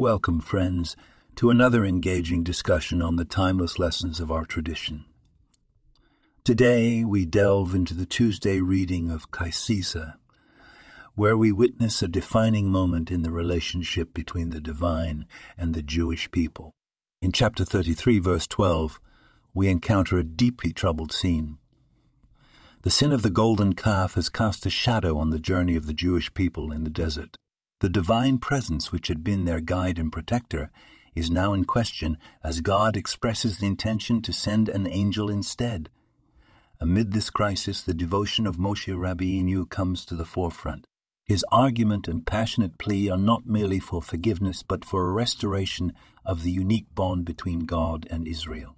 Welcome, friends, to another engaging discussion on the timeless lessons of our tradition. Today we delve into the Tuesday reading of Sisa, where we witness a defining moment in the relationship between the divine and the Jewish people. In chapter 33, verse 12, we encounter a deeply troubled scene. The sin of the golden calf has cast a shadow on the journey of the Jewish people in the desert. The divine presence which had been their guide and protector is now in question as God expresses the intention to send an angel instead. Amid this crisis, the devotion of Moshe Rabbeinu comes to the forefront. His argument and passionate plea are not merely for forgiveness, but for a restoration of the unique bond between God and Israel.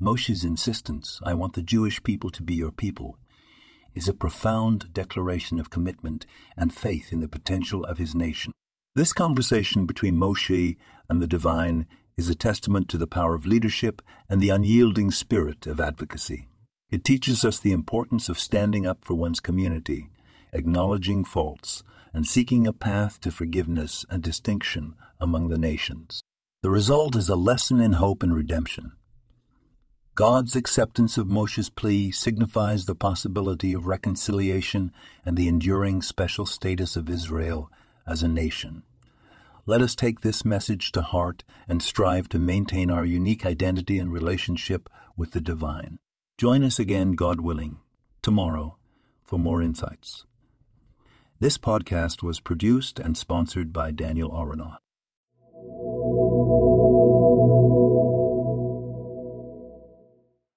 Moshe's insistence, I want the Jewish people to be your people, is a profound declaration of commitment and faith in the potential of his nation. This conversation between Moshe and the divine is a testament to the power of leadership and the unyielding spirit of advocacy. It teaches us the importance of standing up for one's community, acknowledging faults, and seeking a path to forgiveness and distinction among the nations. The result is a lesson in hope and redemption. God's acceptance of Moshe's plea signifies the possibility of reconciliation and the enduring special status of Israel as a nation. Let us take this message to heart and strive to maintain our unique identity and relationship with the divine. Join us again, God willing, tomorrow for more insights. This podcast was produced and sponsored by Daniel Aronoff.